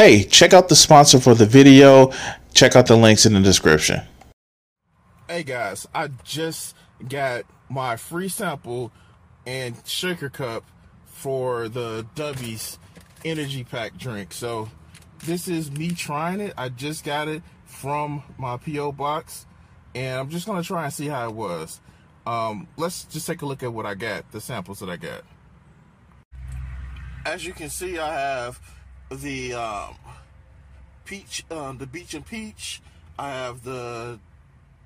hey, check out the sponsor for the video. Check out the links in the description. Hey guys, I just got my free sample and shaker cup for the Dubby's energy pack drink. So this is me trying it. I just got it from my PO box and I'm just gonna try and see how it was. Um, let's just take a look at what I got, the samples that I got. As you can see, I have the um, peach, um, the beach and peach. I have the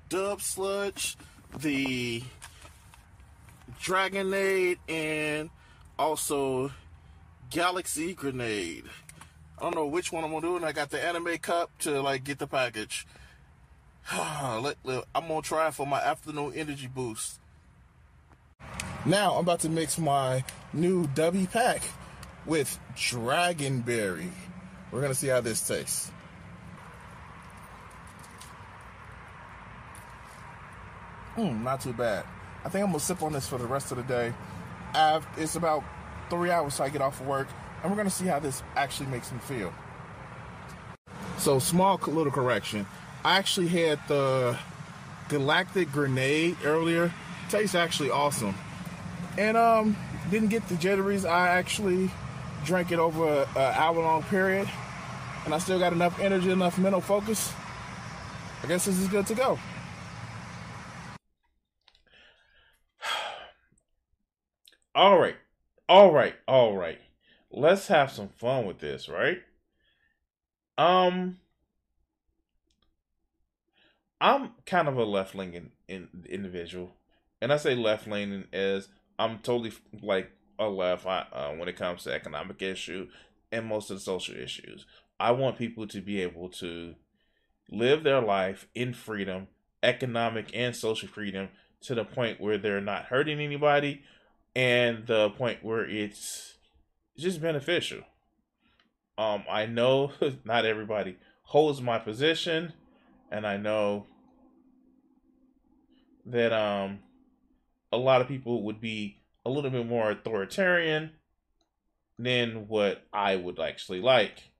dub sludge, the dragonade, and also galaxy grenade. I don't know which one I'm gonna do, and I got the anime cup to like get the package. let, I'm gonna try for my afternoon energy boost. Now I'm about to mix my new W pack with Dragonberry. We're gonna see how this tastes. Hmm, not too bad. I think I'm gonna sip on this for the rest of the day. I've, it's about three hours till I get off of work, and we're gonna see how this actually makes me feel. So, small little correction. I actually had the Galactic Grenade earlier. Tastes actually awesome. And um, didn't get the jitteries. I actually drank it over an hour long period, and I still got enough energy, enough mental focus. I guess this is good to go. All right. All right. All right. Let's have some fun with this, right? Um I'm kind of a left leaning in, individual. And I say left leaning as I'm totally like a left uh, when it comes to economic issue and most of the social issues. I want people to be able to live their life in freedom, economic and social freedom, to the point where they're not hurting anybody, and the point where it's just beneficial. Um, I know not everybody holds my position, and I know that um a lot of people would be a little bit more authoritarian than what I would actually like.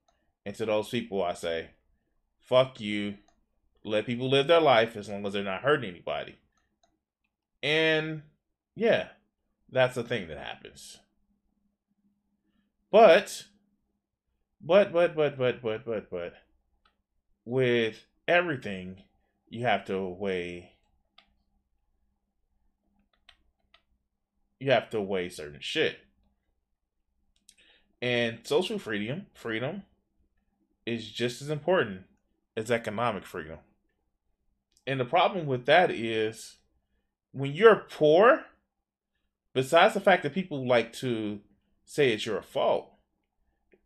And to those people, I say, fuck you. Let people live their life as long as they're not hurting anybody. And yeah, that's the thing that happens. But, but, but, but, but, but, but, but, with everything, you have to weigh you have to weigh certain shit. And social freedom, freedom is just as important as economic freedom. And the problem with that is when you're poor, besides the fact that people like to say it's your fault,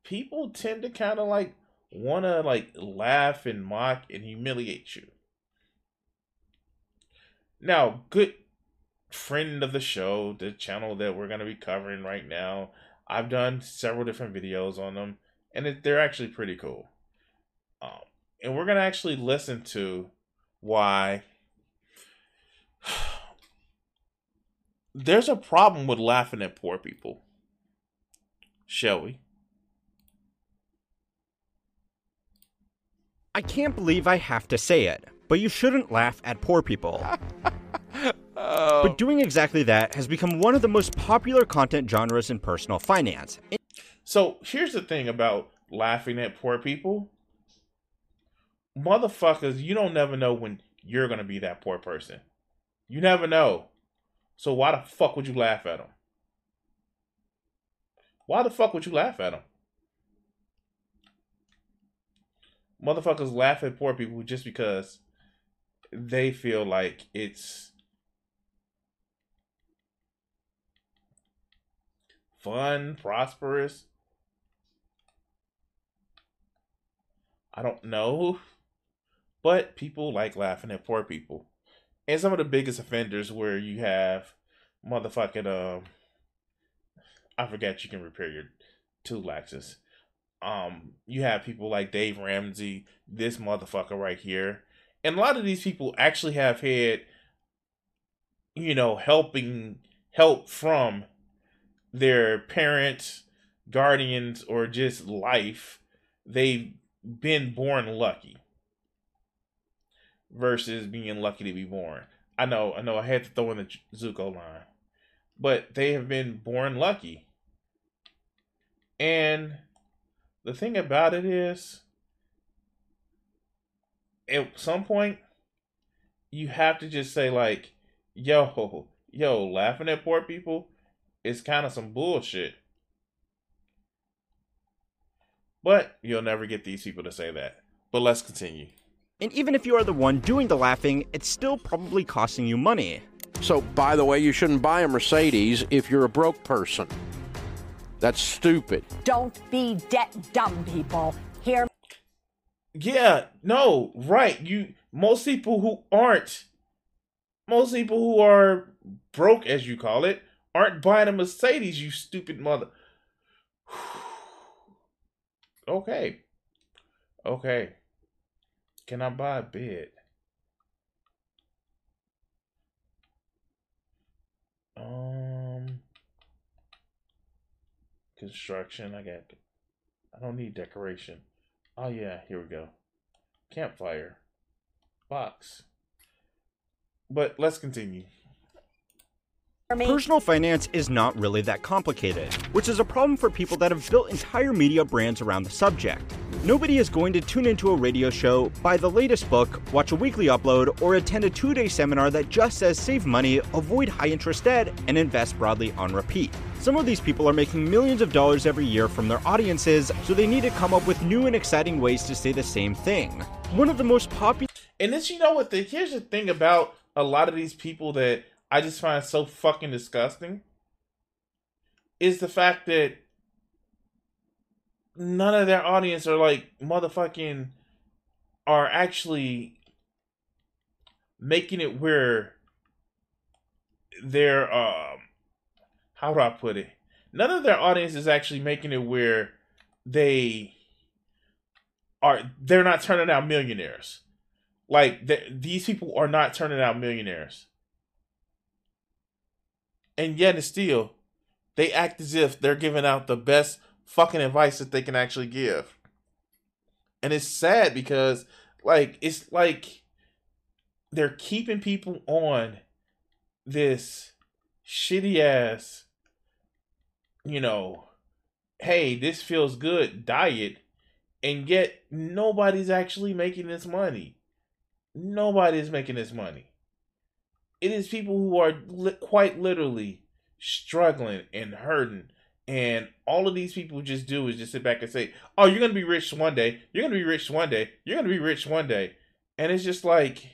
people tend to kind of like want to like laugh and mock and humiliate you. Now, good friend of the show, the channel that we're going to be covering right now. I've done several different videos on them, and it, they're actually pretty cool. Um, and we're going to actually listen to why there's a problem with laughing at poor people. Shall we? I can't believe I have to say it, but you shouldn't laugh at poor people. Oh. But doing exactly that has become one of the most popular content genres in personal finance. So here's the thing about laughing at poor people. Motherfuckers, you don't never know when you're gonna be that poor person. You never know. So why the fuck would you laugh at them? Why the fuck would you laugh at them? Motherfuckers laugh at poor people just because they feel like it's fun, prosperous. I don't know. But people like laughing at poor people. And some of the biggest offenders where you have motherfucking um I forget you can repair your two laxes. Um you have people like Dave Ramsey, this motherfucker right here. And a lot of these people actually have had you know helping help from their parents, guardians, or just life they've been born lucky versus being lucky to be born. I know, I know, I had to throw in the Zuko line, but they have been born lucky. And the thing about it is, at some point, you have to just say like, "Yo, yo, laughing at poor people is kind of some bullshit." But you'll never get these people to say that. But let's continue. And even if you are the one doing the laughing, it's still probably costing you money. So, by the way, you shouldn't buy a Mercedes if you're a broke person. That's stupid. Don't be debt dumb, people. Hear Yeah, no, right. You most people who aren't most people who are broke as you call it aren't buying a Mercedes, you stupid mother. okay. Okay. Can I buy a bed? Um construction, I got I don't need decoration. Oh yeah, here we go. Campfire. Box. But let's continue. Me? Personal finance is not really that complicated, which is a problem for people that have built entire media brands around the subject. Nobody is going to tune into a radio show, buy the latest book, watch a weekly upload, or attend a two day seminar that just says save money, avoid high interest debt, and invest broadly on repeat. Some of these people are making millions of dollars every year from their audiences, so they need to come up with new and exciting ways to say the same thing. One of the most popular And this, you know what? The here's the thing about a lot of these people that I just find so fucking disgusting is the fact that none of their audience are like motherfucking are actually making it where they're um how do I put it? None of their audience is actually making it where they are they're not turning out millionaires. Like th- these people are not turning out millionaires. And yet and still they act as if they're giving out the best fucking advice that they can actually give. And it's sad because like it's like they're keeping people on this shitty ass you know hey this feels good diet and yet nobody's actually making this money nobody's making this money it is people who are li- quite literally struggling and hurting and all of these people just do is just sit back and say oh you're gonna be rich one day. You're gonna be rich one day. You're gonna be rich one day. And it's just like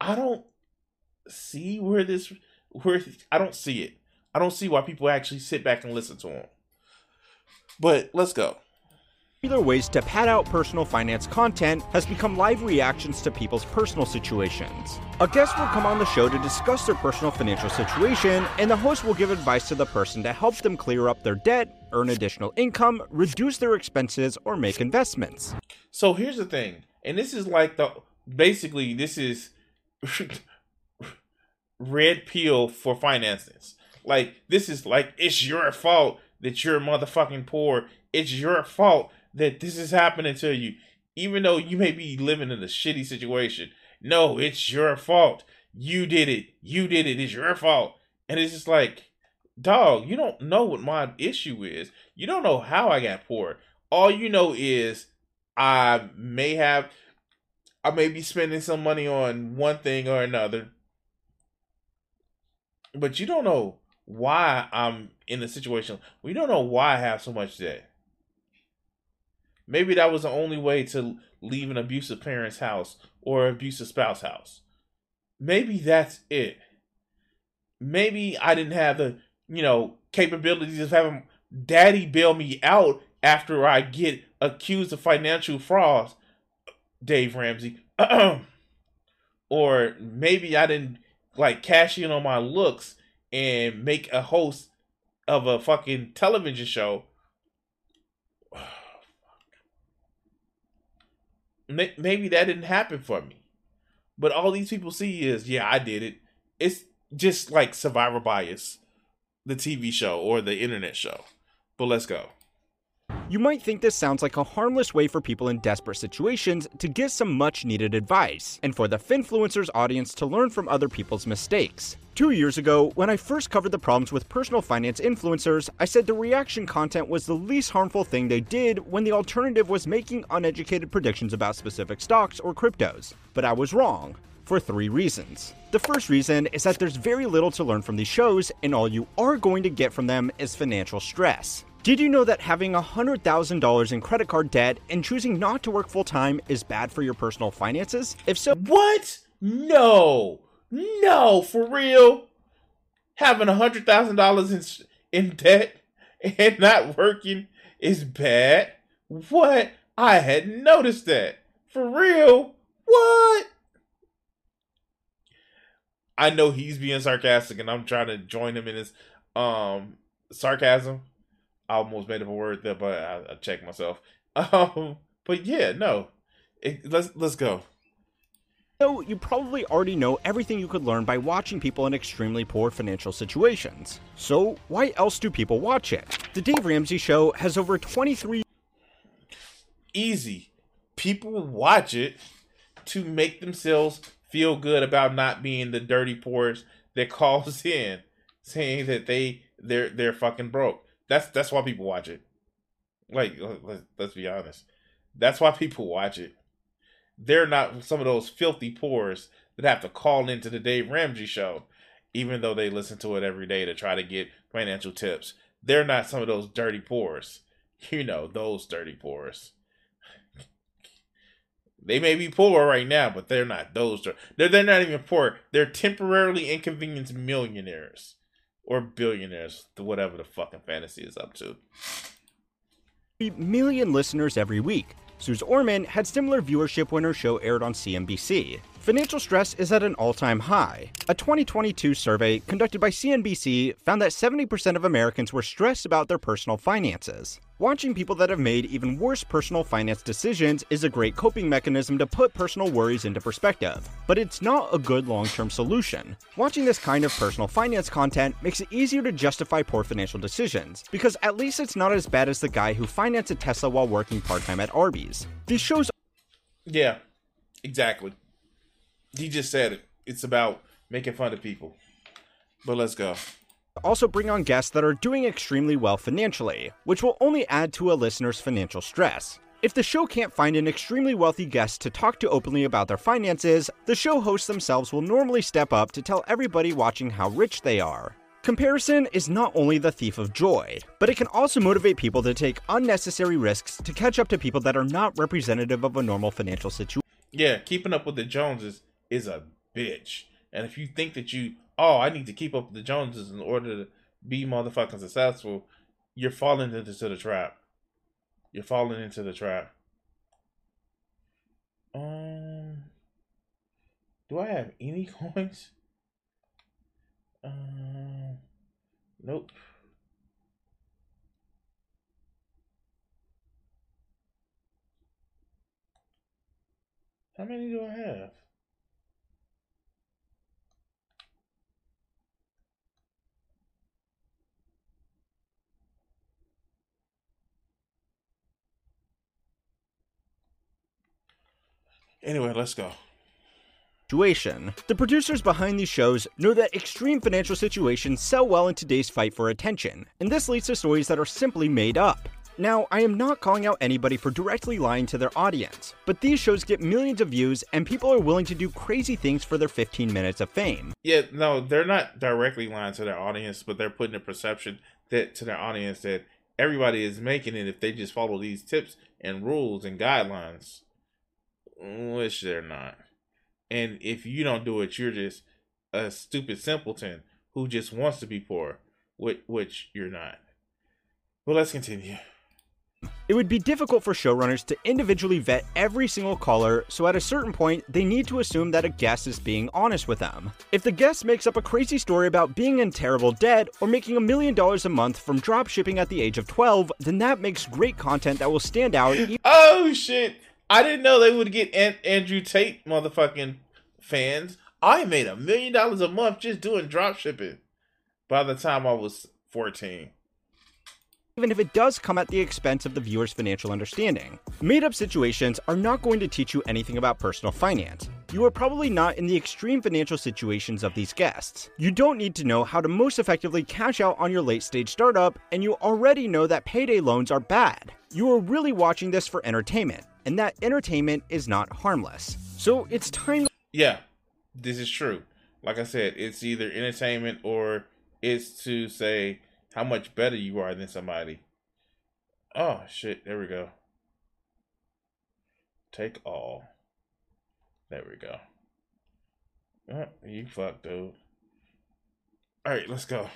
i don't see where this where i don't see it. I don't see why people actually sit back and listen to them but let's go ways to pad out personal finance content has become live reactions to people's personal situations. A guest will come on the show to discuss their personal financial situation, and the host will give advice to the person to help them clear up their debt, earn additional income, reduce their expenses, or make investments. So here's the thing, and this is like the basically this is red pill for finances. Like this is like it's your fault that you're motherfucking poor. It's your fault that this is happening to you, even though you may be living in a shitty situation. No, it's your fault. You did it. You did it. It's your fault. And it's just like, dog, you don't know what my issue is. You don't know how I got poor. All you know is I may have, I may be spending some money on one thing or another, but you don't know why I'm in a situation. We don't know why I have so much debt. Maybe that was the only way to leave an abusive parent's house or abusive spouse house. Maybe that's it. Maybe I didn't have the, you know, capabilities of having daddy bail me out after I get accused of financial fraud, Dave Ramsey. or maybe I didn't like cash in on my looks and make a host of a fucking television show maybe that didn't happen for me. But all these people see is, yeah, I did it. It's just like Survivor Bias, the TV show or the internet show. But let's go. You might think this sounds like a harmless way for people in desperate situations to get some much needed advice, and for the Finfluencers audience to learn from other people's mistakes. Two years ago, when I first covered the problems with personal finance influencers, I said the reaction content was the least harmful thing they did when the alternative was making uneducated predictions about specific stocks or cryptos. But I was wrong. For three reasons. The first reason is that there's very little to learn from these shows, and all you are going to get from them is financial stress. Did you know that having $100,000 in credit card debt and choosing not to work full time is bad for your personal finances? If so, What? No. No, for real. Having a hundred thousand dollars in in debt and not working is bad. What? I hadn't noticed that. For real? What? I know he's being sarcastic, and I'm trying to join him in his um sarcasm. I almost made up a word there, but I, I checked myself. Um, but yeah, no. It, let's let's go. So, you probably already know everything you could learn by watching people in extremely poor financial situations. So, why else do people watch it? The Dave Ramsey Show has over 23 easy. People watch it to make themselves feel good about not being the dirty poors that calls in saying that they they're they're fucking broke. That's that's why people watch it. Like let's, let's be honest. That's why people watch it. They're not some of those filthy poors that have to call into the Dave Ramsey show even though they listen to it every day to try to get financial tips. They're not some of those dirty poors. You know, those dirty poors. They may be poor right now, but they're not those. They're they're not even poor. They're temporarily inconvenienced millionaires or billionaires, whatever the fucking fantasy is up to. million listeners every week. Suze Orman had similar viewership when her show aired on CNBC. Financial stress is at an all time high. A 2022 survey conducted by CNBC found that 70% of Americans were stressed about their personal finances. Watching people that have made even worse personal finance decisions is a great coping mechanism to put personal worries into perspective, but it's not a good long term solution. Watching this kind of personal finance content makes it easier to justify poor financial decisions, because at least it's not as bad as the guy who financed a Tesla while working part time at Arby's. These shows. Yeah, exactly. He just said it. It's about making fun of people. But let's go also bring on guests that are doing extremely well financially, which will only add to a listener's financial stress. If the show can't find an extremely wealthy guest to talk to openly about their finances, the show hosts themselves will normally step up to tell everybody watching how rich they are. Comparison is not only the thief of joy, but it can also motivate people to take unnecessary risks to catch up to people that are not representative of a normal financial situation. Yeah, keeping up with the Joneses is a bitch. And if you think that you oh, I need to keep up with the Joneses in order to be motherfucking successful, you're falling into the trap. You're falling into the trap. Um, do I have any coins? Um, nope. How many do I have? Anyway, let's go. Situation. The producers behind these shows know that extreme financial situations sell well in today's fight for attention, and this leads to stories that are simply made up. Now, I am not calling out anybody for directly lying to their audience, but these shows get millions of views and people are willing to do crazy things for their 15 minutes of fame. Yeah, no, they're not directly lying to their audience, but they're putting a perception that to their audience that everybody is making it if they just follow these tips and rules and guidelines which they're not. And if you don't do it, you're just a stupid simpleton who just wants to be poor, which, which you're not. Well, let's continue. It would be difficult for showrunners to individually vet every single caller, so at a certain point, they need to assume that a guest is being honest with them. If the guest makes up a crazy story about being in terrible debt or making a million dollars a month from drop shipping at the age of 12, then that makes great content that will stand out. oh shit! I didn't know they would get An- Andrew Tate motherfucking fans. I made a million dollars a month just doing drop shipping by the time I was 14. even if it does come at the expense of the viewer's financial understanding. Made up situations are not going to teach you anything about personal finance. You are probably not in the extreme financial situations of these guests. You don't need to know how to most effectively cash out on your late stage startup, and you already know that payday loans are bad. You are really watching this for entertainment, and that entertainment is not harmless. So it's time. Yeah, this is true. Like I said, it's either entertainment or it's to say how much better you are than somebody. Oh shit, there we go. Take all. There we go. Oh, you fucked, dude. Alright, let's go.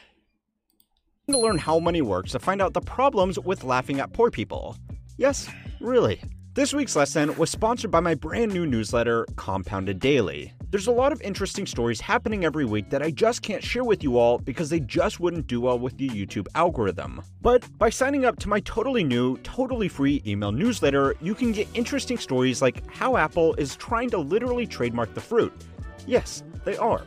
to learn how money works to find out the problems with laughing at poor people. Yes, really. This week's lesson was sponsored by my brand new newsletter, Compounded Daily. There's a lot of interesting stories happening every week that I just can't share with you all because they just wouldn't do well with the YouTube algorithm. But by signing up to my totally new, totally free email newsletter, you can get interesting stories like how Apple is trying to literally trademark the fruit. Yes, they are.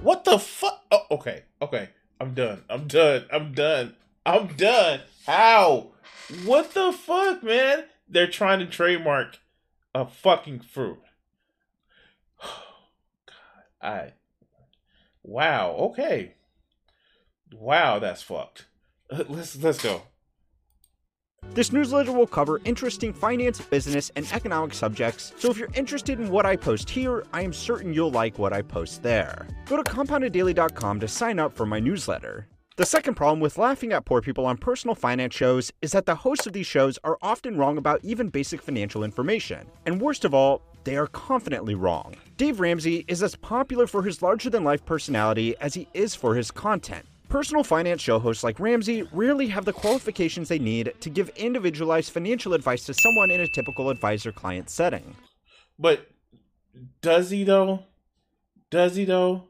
What the fuck? Oh, okay, okay. I'm done. I'm done. I'm done. I'm done. How? What the fuck, man? They're trying to trademark a fucking fruit. God, I. Wow. Okay. Wow, that's fucked. Uh, let's let's go. This newsletter will cover interesting finance, business, and economic subjects, so if you're interested in what I post here, I am certain you'll like what I post there. Go to compoundeddaily.com to sign up for my newsletter. The second problem with laughing at poor people on personal finance shows is that the hosts of these shows are often wrong about even basic financial information. And worst of all, they are confidently wrong. Dave Ramsey is as popular for his larger than life personality as he is for his content. Personal finance show hosts like Ramsey rarely have the qualifications they need to give individualized financial advice to someone in a typical advisor client setting. But does he though? Does he though?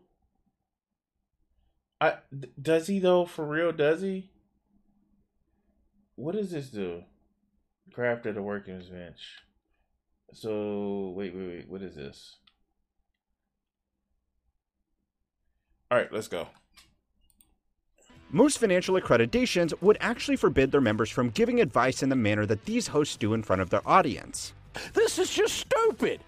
I does he though for real? Does he? What does this do? Craft at a working's bench. So wait, wait, wait. What is this? All right, let's go. Most financial accreditations would actually forbid their members from giving advice in the manner that these hosts do in front of their audience. This is just stupid.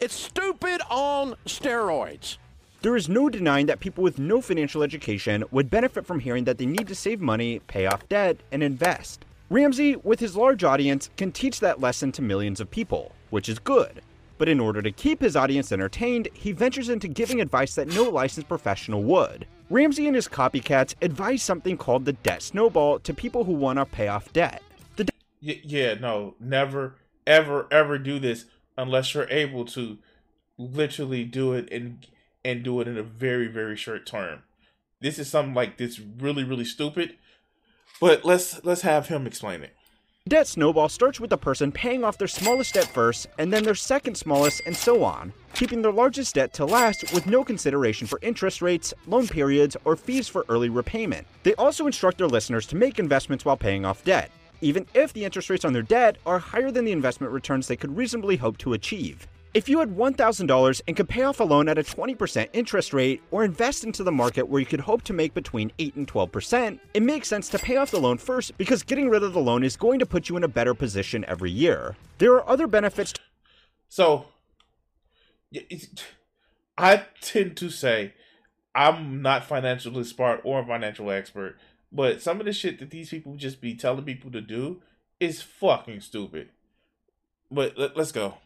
It's stupid on steroids. There is no denying that people with no financial education would benefit from hearing that they need to save money, pay off debt, and invest. Ramsey, with his large audience, can teach that lesson to millions of people, which is good. But in order to keep his audience entertained, he ventures into giving advice that no licensed professional would. Ramsey and his copycats advise something called the debt snowball to people who want to pay off debt. The de- Yeah, yeah, no, never, ever, ever do this unless you're able to literally do it and and do it in a very, very short term. This is something like this really, really stupid. But let's let's have him explain it. debt snowball starts with the person paying off their smallest debt first, and then their second smallest, and so on, keeping their largest debt to last with no consideration for interest rates, loan periods, or fees for early repayment. They also instruct their listeners to make investments while paying off debt, even if the interest rates on their debt are higher than the investment returns they could reasonably hope to achieve. If you had $1,000 and could pay off a loan at a 20% interest rate or invest into the market where you could hope to make between 8 and 12%, it makes sense to pay off the loan first because getting rid of the loan is going to put you in a better position every year. There are other benefits So, I tend to say I'm not financially smart or a financial expert, but some of the shit that these people just be telling people to do is fucking stupid. But let, let's go.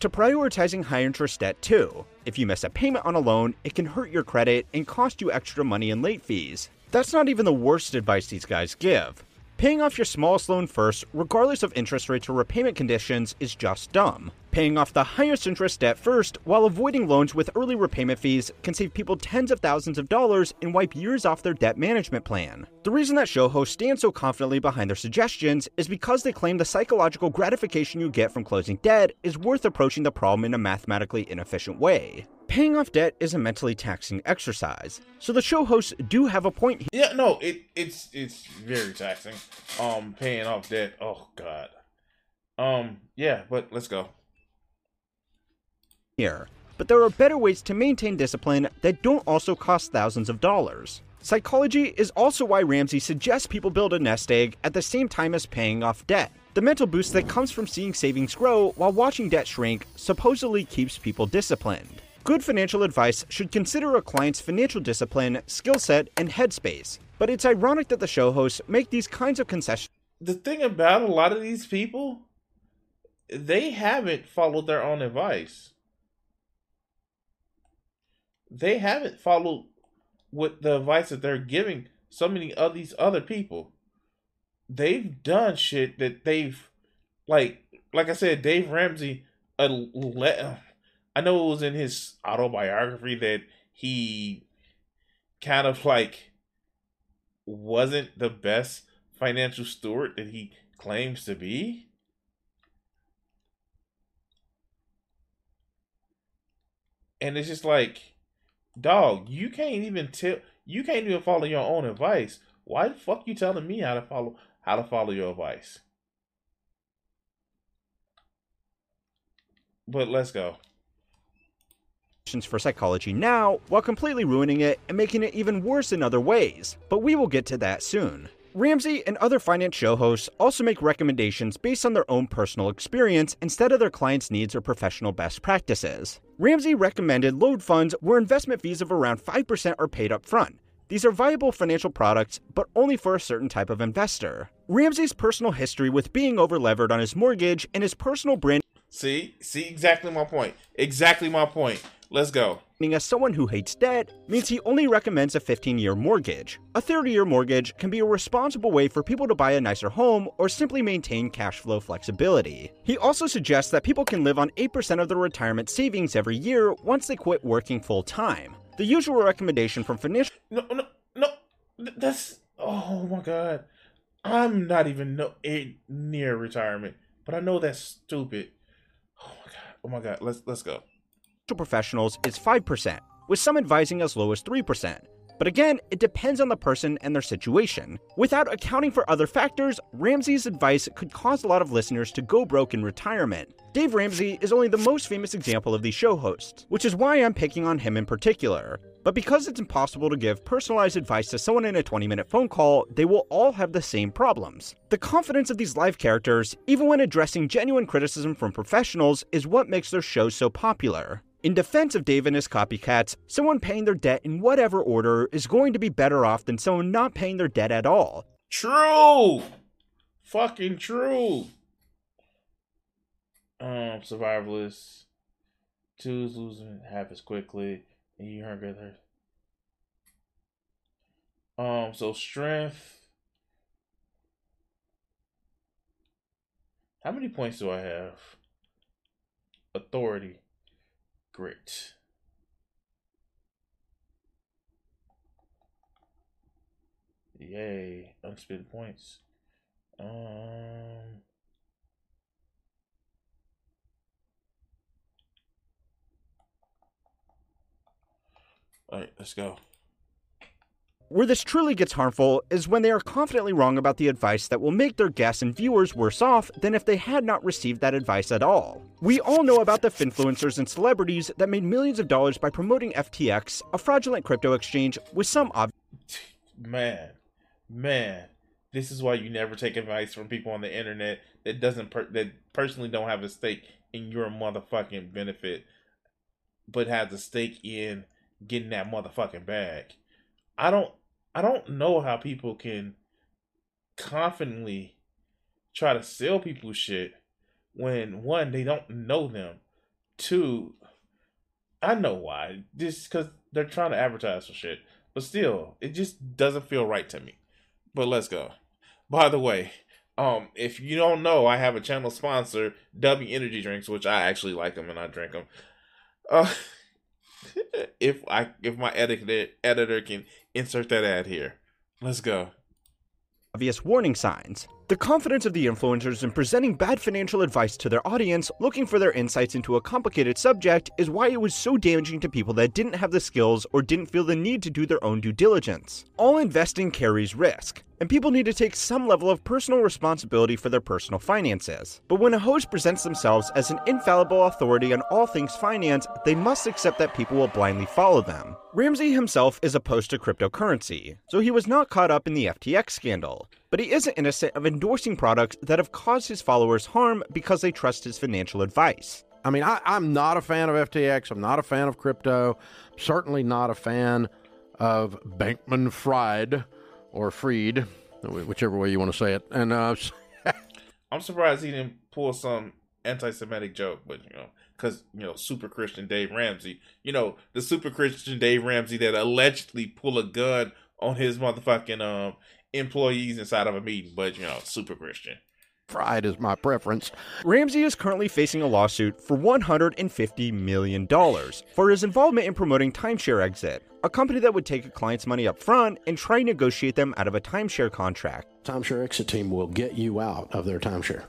To prioritizing high interest debt too. If you miss a payment on a loan, it can hurt your credit and cost you extra money in late fees. That's not even the worst advice these guys give. Paying off your smallest loan first, regardless of interest rates or repayment conditions, is just dumb. Paying off the highest interest debt first, while avoiding loans with early repayment fees, can save people tens of thousands of dollars and wipe years off their debt management plan. The reason that show hosts stand so confidently behind their suggestions is because they claim the psychological gratification you get from closing debt is worth approaching the problem in a mathematically inefficient way. Paying off debt is a mentally taxing exercise, so the show hosts do have a point Here. Yeah, no, it it's it's very taxing. Um, paying off debt. Oh God. Um, yeah, but let's go. Here, but there are better ways to maintain discipline that don't also cost thousands of dollars. Psychology is also why Ramsey suggests people build a nest egg at the same time as paying off debt. The mental boost that comes from seeing savings grow while watching debt shrink supposedly keeps people disciplined. Good financial advice should consider a client's financial discipline, skill set, and headspace. But it's ironic that the show hosts make these kinds of concessions. The thing about a lot of these people, they haven't followed their own advice. They haven't followed what the advice that they're giving so many of these other people. They've done shit that they've like like I said, Dave Ramsey I know it was in his autobiography that he kind of like wasn't the best financial steward that he claims to be. And it's just like, dog, you can't even tell you can't even follow your own advice. Why the fuck you telling me how to follow how to follow your advice? But let's go for psychology now while completely ruining it and making it even worse in other ways, but we will get to that soon. Ramsey and other finance show hosts also make recommendations based on their own personal experience instead of their clients' needs or professional best practices. Ramsey recommended load funds where investment fees of around 5% are paid up front. These are viable financial products, but only for a certain type of investor. Ramsey's personal history with being overlevered on his mortgage and his personal brand. See, see exactly my point. Exactly my point. Let's go. As someone who hates debt means he only recommends a 15 year mortgage. A 30 year mortgage can be a responsible way for people to buy a nicer home or simply maintain cash flow flexibility. He also suggests that people can live on 8% of their retirement savings every year once they quit working full time. The usual recommendation from financial. No, no, no. That's. Oh my god. I'm not even no, eh, near retirement, but I know that's stupid. Oh my god. Oh my god. Let's let's go professionals is 5%, with some advising as low as 3%. But again, it depends on the person and their situation. Without accounting for other factors, Ramsey's advice could cause a lot of listeners to go broke in retirement. Dave Ramsey is only the most famous example of these show hosts, which is why I'm picking on him in particular. But because it's impossible to give personalized advice to someone in a 20 minute phone call, they will all have the same problems. The confidence of these live characters, even when addressing genuine criticism from professionals, is what makes their shows so popular. In defense of Dave and his copycats, someone paying their debt in whatever order is going to be better off than someone not paying their debt at all. True! Fucking true! Um, survivalists. Two's losing half as quickly, and you her. Um, so strength. How many points do I have? Authority. Great. Yay, unspent points. Um Alright, let's go. Where this truly gets harmful is when they are confidently wrong about the advice that will make their guests and viewers worse off than if they had not received that advice at all. We all know about the influencers and celebrities that made millions of dollars by promoting FTX, a fraudulent crypto exchange, with some ob- Man, man, this is why you never take advice from people on the internet that doesn't per- that personally don't have a stake in your motherfucking benefit, but has a stake in getting that motherfucking bag. I don't I don't know how people can confidently try to sell people shit when one they don't know them, two I know why just because they're trying to advertise for shit, but still it just doesn't feel right to me. But let's go. By the way, um, if you don't know, I have a channel sponsor, W Energy Drinks, which I actually like them and I drink them. Uh, if I if my editor editor can insert that ad here. Let's go. Obvious warning signs. The confidence of the influencers in presenting bad financial advice to their audience, looking for their insights into a complicated subject, is why it was so damaging to people that didn't have the skills or didn't feel the need to do their own due diligence. All investing carries risk, and people need to take some level of personal responsibility for their personal finances. But when a host presents themselves as an infallible authority on all things finance, they must accept that people will blindly follow them. Ramsey himself is opposed to cryptocurrency, so he was not caught up in the FTX scandal. But he isn't innocent of endorsing products that have caused his followers harm because they trust his financial advice. I mean, I, am not a fan of FTX. I'm not a fan of crypto. Certainly not a fan of Bankman Fried or Freed, whichever way you want to say it. And uh, I'm surprised he didn't pull some anti-Semitic joke, but you know, because you know, super Christian Dave Ramsey, you know, the super Christian Dave Ramsey that allegedly pulled a gun on his motherfucking um employees inside of a meeting, but you know, super Christian. Pride is my preference. Ramsey is currently facing a lawsuit for $150 million for his involvement in promoting Timeshare Exit, a company that would take a client's money up front and try to negotiate them out of a timeshare contract. Timeshare Exit team will get you out of their timeshare.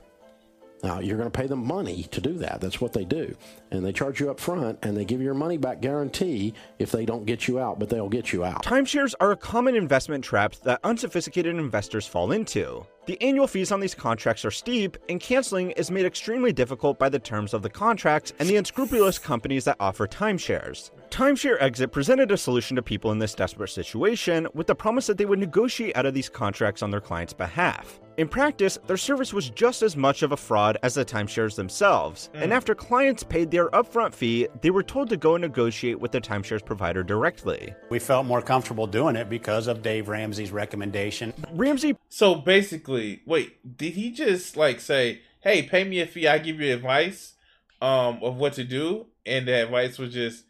Now, you're going to pay them money to do that. That's what they do. And they charge you up front and they give you your money back guarantee if they don't get you out, but they'll get you out. Timeshares are a common investment trap that unsophisticated investors fall into. The annual fees on these contracts are steep, and canceling is made extremely difficult by the terms of the contracts and the unscrupulous companies that offer timeshares. Timeshare Exit presented a solution to people in this desperate situation with the promise that they would negotiate out of these contracts on their clients' behalf. In practice, their service was just as much of a fraud as the timeshares themselves, mm. and after clients paid their upfront fee, they were told to go and negotiate with the timeshares provider directly. We felt more comfortable doing it because of Dave Ramsey's recommendation. Ramsey. So basically, wait, did he just like say, "Hey, pay me a fee, I give you advice um, of what to do," and the advice was just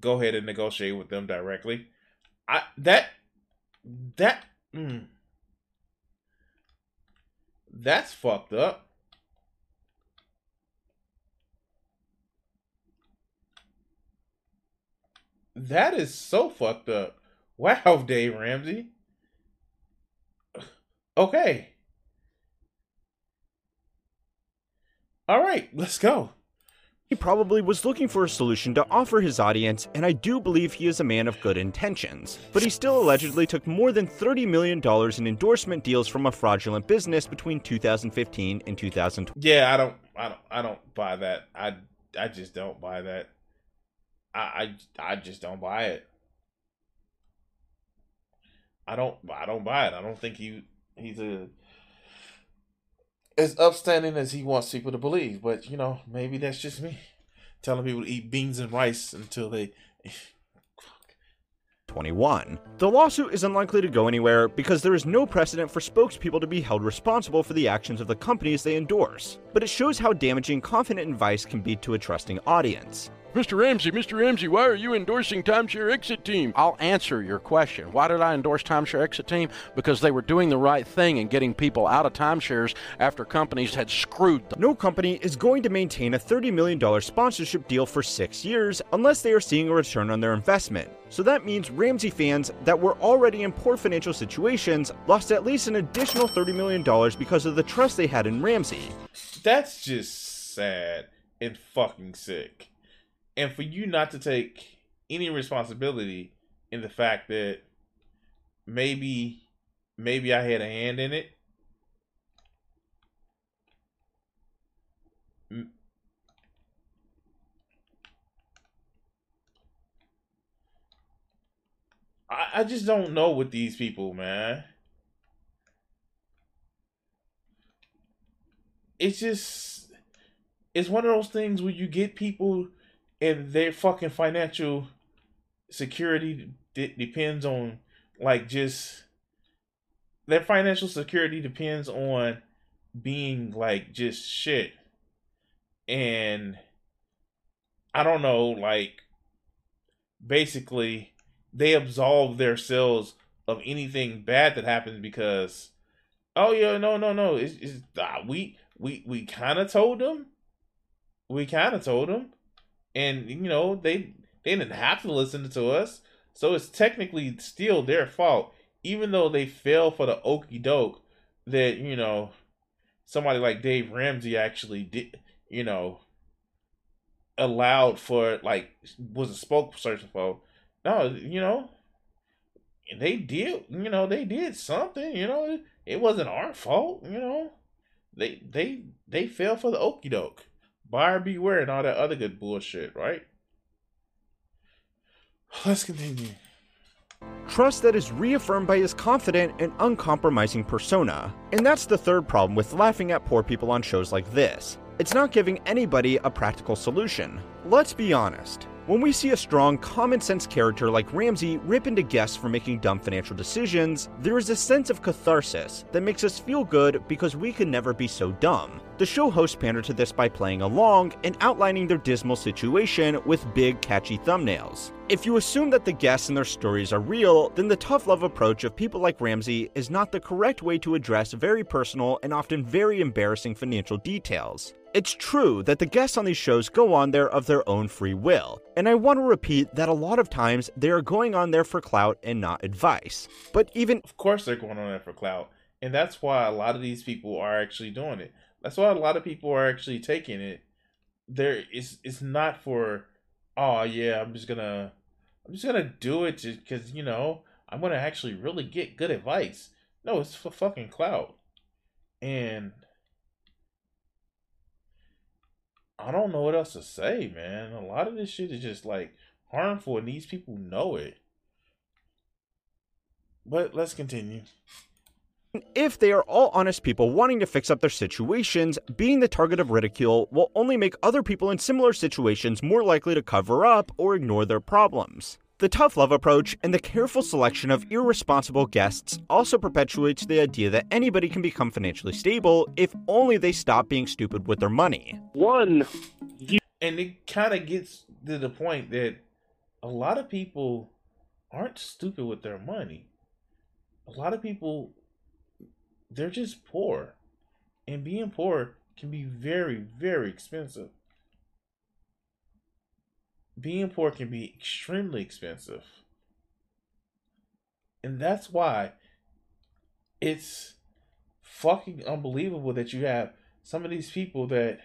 go ahead and negotiate with them directly? I that that. Mm that's fucked up. That is so fucked up. Wow, Dave Ramsey. Okay. All right, let's go. He probably was looking for a solution to offer his audience, and I do believe he is a man of good intentions. But he still allegedly took more than $30 million in endorsement deals from a fraudulent business between 2015 and 2020. Yeah, I don't, I don't, I don't buy that. I, I just don't buy that. I, I, I just don't buy it. I don't, I don't buy it. I don't think he, he's a as upstanding as he wants people to believe. But you know, maybe that's just me telling people to eat beans and rice until they. 21. The lawsuit is unlikely to go anywhere because there is no precedent for spokespeople to be held responsible for the actions of the companies they endorse, but it shows how damaging confident advice can be to a trusting audience. Mr. Ramsey, Mr. Ramsey, why are you endorsing Timeshare Exit Team? I'll answer your question. Why did I endorse Timeshare Exit Team? Because they were doing the right thing and getting people out of timeshares after companies had screwed them. No company is going to maintain a $30 million sponsorship deal for six years unless they are seeing a return on their investment. So that means Ramsey fans that were already in poor financial situations lost at least an additional $30 million because of the trust they had in Ramsey. That's just sad and fucking sick and for you not to take any responsibility in the fact that maybe maybe I had a hand in it. I, I just don't know with these people, man. It's just it's one of those things where you get people and their fucking financial security d- depends on like just their financial security depends on being like just shit. And i don't know like basically they absolve themselves of anything bad that happens because oh yeah no no no it's, it's uh, we we we kind of told them. We kind of told them and you know they they didn't have to listen to us, so it's technically still their fault, even though they fell for the okey doke that you know somebody like Dave Ramsey actually did, you know, allowed for like was a spokesperson for. No, you know, they did. You know, they did something. You know, it wasn't our fault. You know, they they they fell for the okey doke, buyer beware, and all that other good bullshit. Right. Let's continue. Trust that is reaffirmed by his confident and uncompromising persona. And that's the third problem with laughing at poor people on shows like this. It's not giving anybody a practical solution. Let's be honest. When we see a strong, common sense character like Ramsey rip into guests for making dumb financial decisions, there is a sense of catharsis that makes us feel good because we can never be so dumb. The show hosts pander to this by playing along and outlining their dismal situation with big, catchy thumbnails. If you assume that the guests and their stories are real, then the tough love approach of people like Ramsey is not the correct way to address very personal and often very embarrassing financial details. It's true that the guests on these shows go on there of their own free will, and I want to repeat that a lot of times they are going on there for clout and not advice. But even Of course, they're going on there for clout, and that's why a lot of these people are actually doing it. That's why a lot of people are actually taking it. There is it's not for, oh yeah, I'm just gonna, I'm just gonna do it because you know I'm gonna actually really get good advice. No, it's for fucking clout, and I don't know what else to say, man. A lot of this shit is just like harmful, and these people know it. But let's continue. if they are all honest people wanting to fix up their situations, being the target of ridicule will only make other people in similar situations more likely to cover up or ignore their problems. The tough love approach and the careful selection of irresponsible guests also perpetuates the idea that anybody can become financially stable if only they stop being stupid with their money. One, and it kind of gets to the point that a lot of people aren't stupid with their money. A lot of people, they're just poor. And being poor can be very, very expensive. Being poor can be extremely expensive. And that's why it's fucking unbelievable that you have some of these people that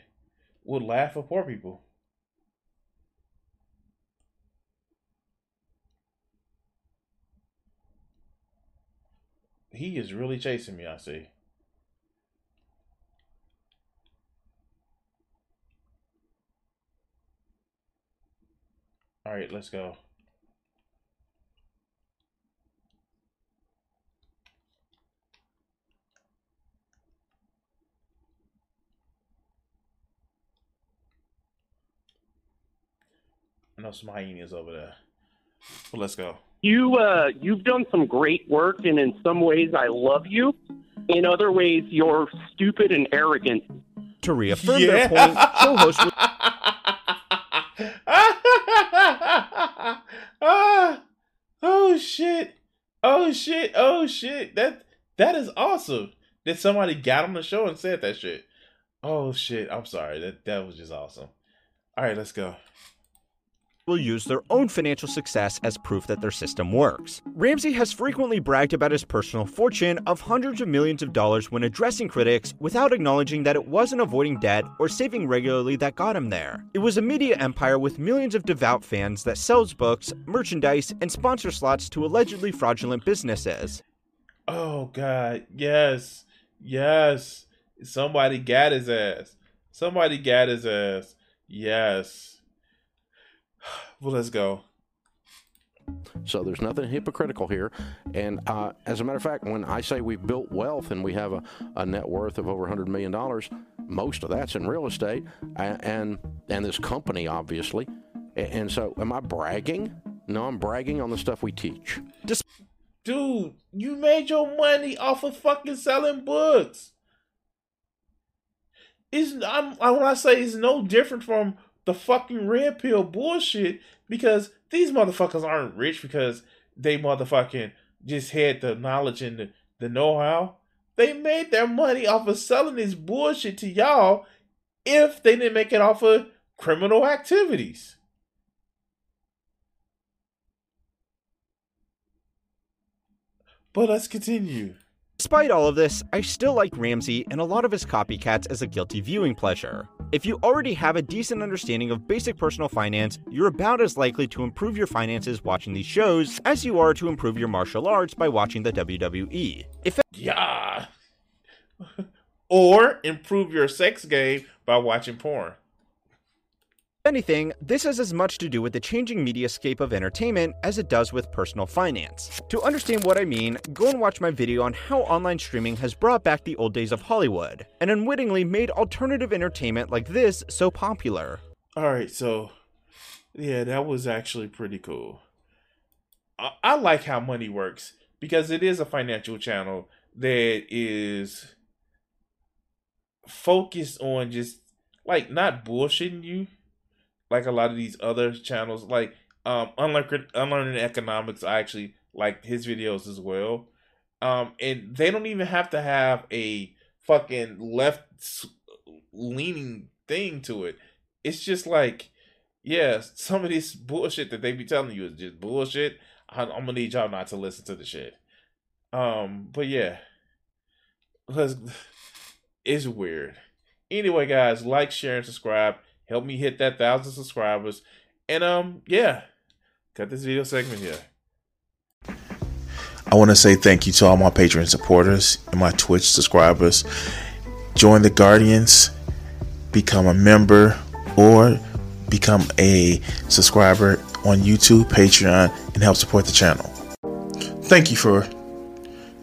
would laugh at poor people. He is really chasing me, I see. Right, let's go. I know some hyenas over there. But let's go. you uh, you've done some great work, and in some ways, I love you. In other ways, you're stupid and arrogant. To reaffirm their point, co-host would ah, oh shit! Oh shit! Oh shit! That that is awesome. That somebody got on the show and said that shit. Oh shit! I'm sorry. That that was just awesome. All right, let's go. Will use their own financial success as proof that their system works. Ramsey has frequently bragged about his personal fortune of hundreds of millions of dollars when addressing critics without acknowledging that it wasn't avoiding debt or saving regularly that got him there. It was a media empire with millions of devout fans that sells books, merchandise, and sponsor slots to allegedly fraudulent businesses. Oh god, yes, yes. Somebody got his ass. Somebody got his ass. Yes. Well, let's go. So there's nothing hypocritical here. And uh, as a matter of fact, when I say we've built wealth and we have a, a net worth of over $100 million, most of that's in real estate and, and, and this company, obviously. A- And so, am I bragging? No, I'm bragging on the stuff we teach. Dude, you made your money off of fucking selling books. It's I'm I- when I say it's no different from the fucking red pill bullshit because these motherfuckers aren't rich because they motherfucking just had the knowledge and the, the know-how. They made their money off of selling this bullshit to y'all if they didn't make it off of criminal activities. But let's continue. Despite all of this, I still like Ramsey and a lot of his copycats as a guilty viewing pleasure. If you already have a decent understanding of basic personal finance, you're about as likely to improve your finances watching these shows as you are to improve your martial arts by watching the WWE. If Yeah. or improve your sex game by watching porn. Anything, this has as much to do with the changing mediascape of entertainment as it does with personal finance. To understand what I mean, go and watch my video on how online streaming has brought back the old days of Hollywood, and unwittingly made alternative entertainment like this so popular. All right, so yeah, that was actually pretty cool. I, I like how money works because it is a financial channel that is focused on just like not bullshitting you like a lot of these other channels like um unlearning economics i actually like his videos as well. Um and they don't even have to have a fucking left leaning thing to it. It's just like yeah some of this bullshit that they be telling you is just bullshit. I, i'm gonna need y'all not to listen to the shit. Um but yeah. It's weird. Anyway guys like share and subscribe help me hit that thousand subscribers and um yeah cut this video segment here I want to say thank you to all my Patreon supporters and my Twitch subscribers. Join the Guardians, become a member, or become a subscriber on YouTube, Patreon, and help support the channel. Thank you for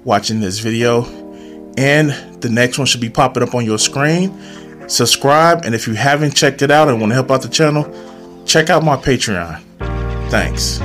watching this video, and the next one should be popping up on your screen. Subscribe, and if you haven't checked it out and want to help out the channel, check out my Patreon. Thanks.